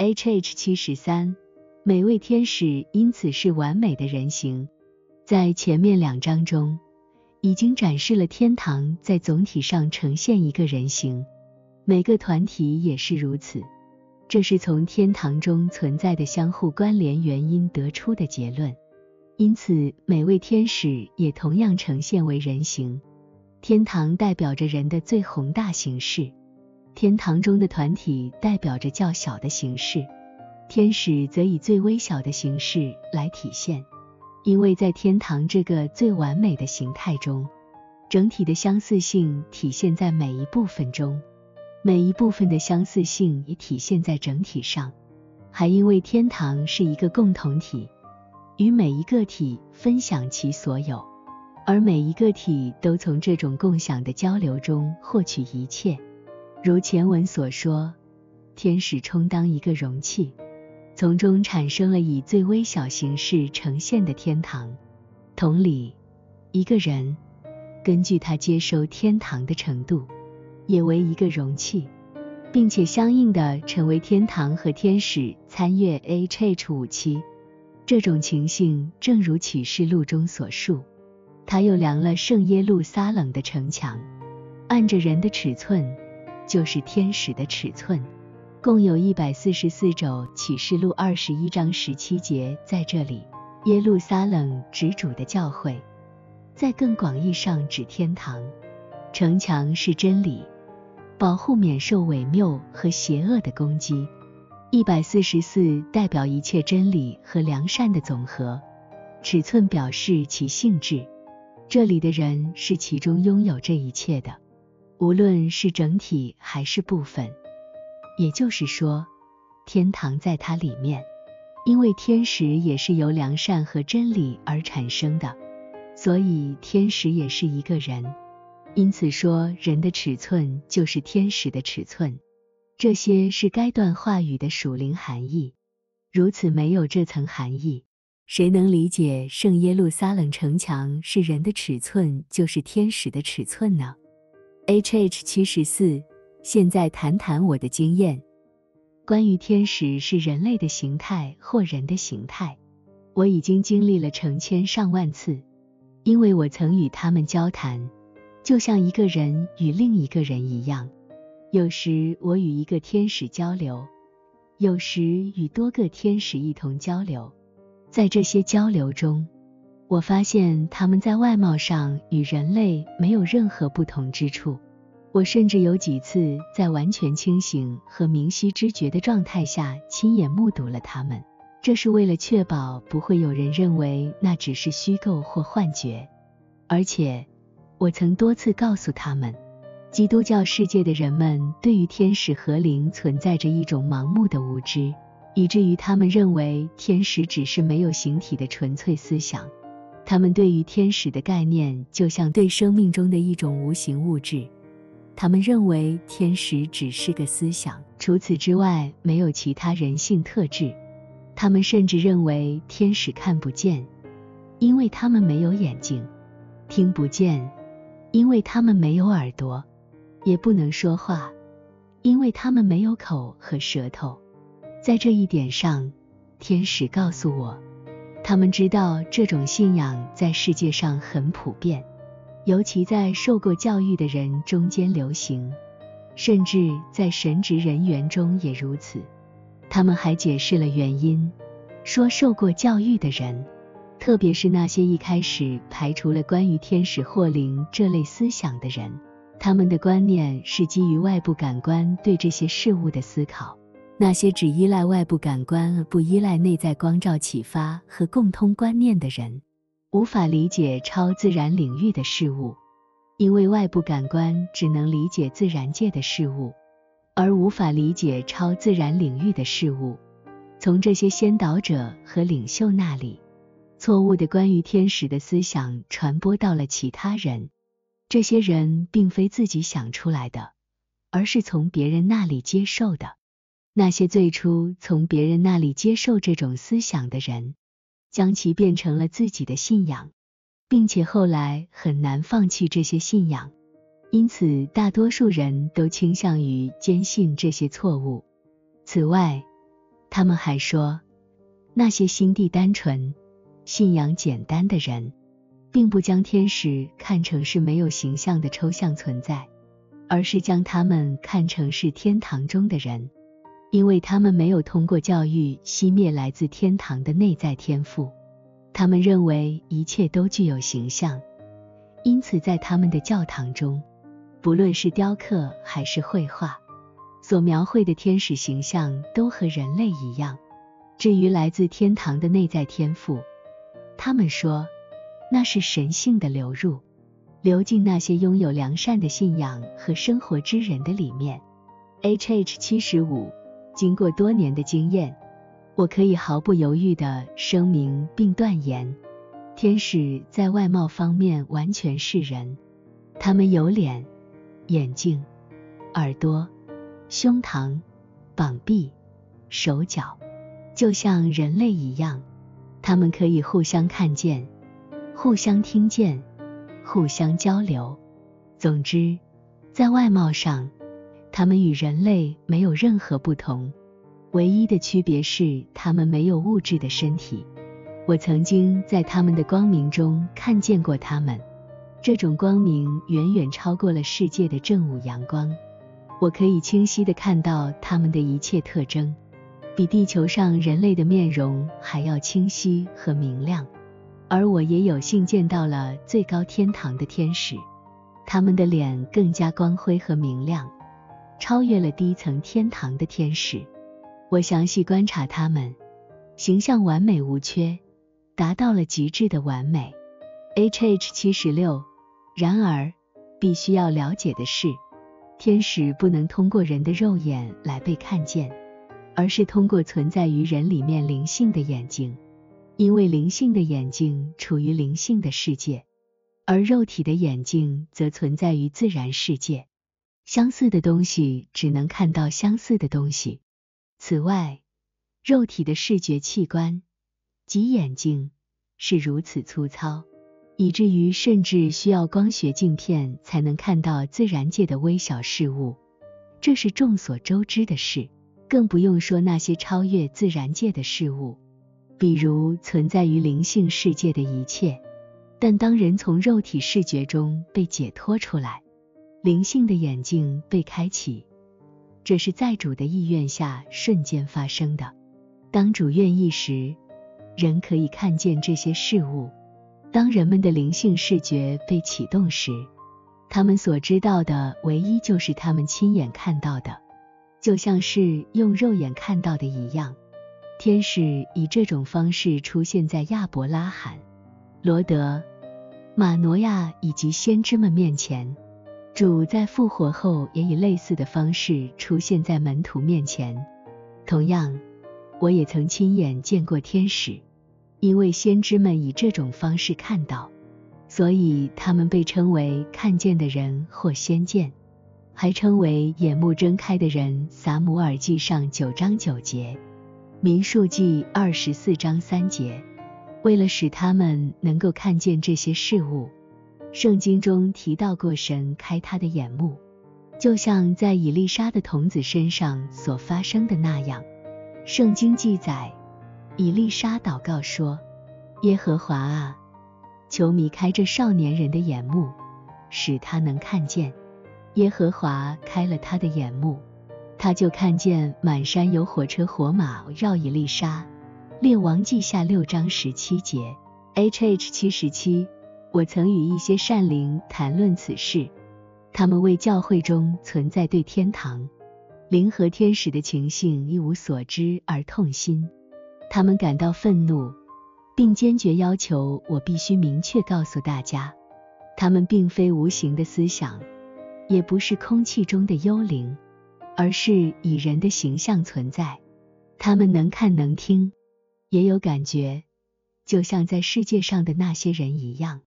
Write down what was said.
H H 七十三，每位天使因此是完美的人形。在前面两章中，已经展示了天堂在总体上呈现一个人形，每个团体也是如此。这是从天堂中存在的相互关联原因得出的结论。因此，每位天使也同样呈现为人形。天堂代表着人的最宏大形式，天堂中的团体代表着较小的形式，天使则以最微小的形式来体现。因为在天堂这个最完美的形态中，整体的相似性体现在每一部分中，每一部分的相似性也体现在整体上。还因为天堂是一个共同体。与每一个体分享其所有，而每一个体都从这种共享的交流中获取一切。如前文所说，天使充当一个容器，从中产生了以最微小形式呈现的天堂。同理，一个人根据他接收天堂的程度，也为一个容器，并且相应的成为天堂和天使参阅 H H 五七。这种情形正如启示录中所述，他又量了圣耶路撒冷的城墙，按着人的尺寸，就是天使的尺寸，共有一百四十四肘。启示录二十一章十七节在这里，耶路撒冷指主的教会，在更广义上指天堂。城墙是真理，保护免受伪谬和邪恶的攻击。一百四十四代表一切真理和良善的总和，尺寸表示其性质。这里的人是其中拥有这一切的，无论是整体还是部分。也就是说，天堂在它里面，因为天使也是由良善和真理而产生的，所以天使也是一个人。因此说，人的尺寸就是天使的尺寸。这些是该段话语的属灵含义。如此，没有这层含义，谁能理解圣耶路撒冷城墙是人的尺寸，就是天使的尺寸呢？H H 七十四。现在谈谈我的经验，关于天使是人类的形态或人的形态，我已经经历了成千上万次，因为我曾与他们交谈，就像一个人与另一个人一样。有时我与一个天使交流，有时与多个天使一同交流。在这些交流中，我发现他们在外貌上与人类没有任何不同之处。我甚至有几次在完全清醒和明晰知觉的状态下亲眼目睹了他们。这是为了确保不会有人认为那只是虚构或幻觉。而且，我曾多次告诉他们。基督教世界的人们对于天使和灵存在着一种盲目的无知，以至于他们认为天使只是没有形体的纯粹思想。他们对于天使的概念就像对生命中的一种无形物质。他们认为天使只是个思想，除此之外没有其他人性特质。他们甚至认为天使看不见，因为他们没有眼睛；听不见，因为他们没有耳朵。也不能说话，因为他们没有口和舌头。在这一点上，天使告诉我，他们知道这种信仰在世界上很普遍，尤其在受过教育的人中间流行，甚至在神职人员中也如此。他们还解释了原因，说受过教育的人，特别是那些一开始排除了关于天使或灵这类思想的人。他们的观念是基于外部感官对这些事物的思考。那些只依赖外部感官而不依赖内在光照启发和共通观念的人，无法理解超自然领域的事物，因为外部感官只能理解自然界的事物，而无法理解超自然领域的事物。从这些先导者和领袖那里，错误的关于天使的思想传播到了其他人。这些人并非自己想出来的，而是从别人那里接受的。那些最初从别人那里接受这种思想的人，将其变成了自己的信仰，并且后来很难放弃这些信仰。因此，大多数人都倾向于坚信这些错误。此外，他们还说，那些心地单纯、信仰简单的人，并不将天使看成是没有形象的抽象存在，而是将他们看成是天堂中的人，因为他们没有通过教育熄灭来自天堂的内在天赋。他们认为一切都具有形象，因此在他们的教堂中，不论是雕刻还是绘画。所描绘的天使形象都和人类一样。至于来自天堂的内在天赋，他们说那是神性的流入，流进那些拥有良善的信仰和生活之人的里面。H H 七十五，经过多年的经验，我可以毫不犹豫地声明并断言，天使在外貌方面完全是人，他们有脸、眼睛、耳朵。胸膛、膀臂、手脚，就像人类一样，他们可以互相看见、互相听见、互相交流。总之，在外貌上，他们与人类没有任何不同，唯一的区别是他们没有物质的身体。我曾经在他们的光明中看见过他们，这种光明远远超过了世界的正午阳光。我可以清晰的看到他们的一切特征，比地球上人类的面容还要清晰和明亮。而我也有幸见到了最高天堂的天使，他们的脸更加光辉和明亮，超越了低层天堂的天使。我详细观察他们，形象完美无缺，达到了极致的完美。H H 七十六。然而，必须要了解的是。天使不能通过人的肉眼来被看见，而是通过存在于人里面灵性的眼睛，因为灵性的眼睛处于灵性的世界，而肉体的眼睛则存在于自然世界。相似的东西只能看到相似的东西。此外，肉体的视觉器官即眼睛是如此粗糙。以至于甚至需要光学镜片才能看到自然界的微小事物，这是众所周知的事。更不用说那些超越自然界的事物，比如存在于灵性世界的一切。但当人从肉体视觉中被解脱出来，灵性的眼睛被开启，这是在主的意愿下瞬间发生的。当主愿意时，人可以看见这些事物。当人们的灵性视觉被启动时，他们所知道的唯一就是他们亲眼看到的，就像是用肉眼看到的一样。天使以这种方式出现在亚伯拉罕、罗德、马诺亚以及先知们面前。主在复活后也以类似的方式出现在门徒面前。同样，我也曾亲眼见过天使。因为先知们以这种方式看到，所以他们被称为看见的人或先见，还称为眼目睁开的人。撒姆耳记上九章九节，民数记二十四章三节。为了使他们能够看见这些事物，圣经中提到过神开他的眼目，就像在以丽莎的童子身上所发生的那样。圣经记载。以丽莎祷告说：“耶和华啊，求你开这少年人的眼目，使他能看见。”耶和华开了他的眼目，他就看见满山有火车火马绕以丽莎。列王记下六章十七节。H H 七十七。我曾与一些善灵谈论此事，他们为教会中存在对天堂、灵和天使的情形一无所知而痛心。他们感到愤怒，并坚决要求我必须明确告诉大家，他们并非无形的思想，也不是空气中的幽灵，而是以人的形象存在。他们能看能听，也有感觉，就像在世界上的那些人一样。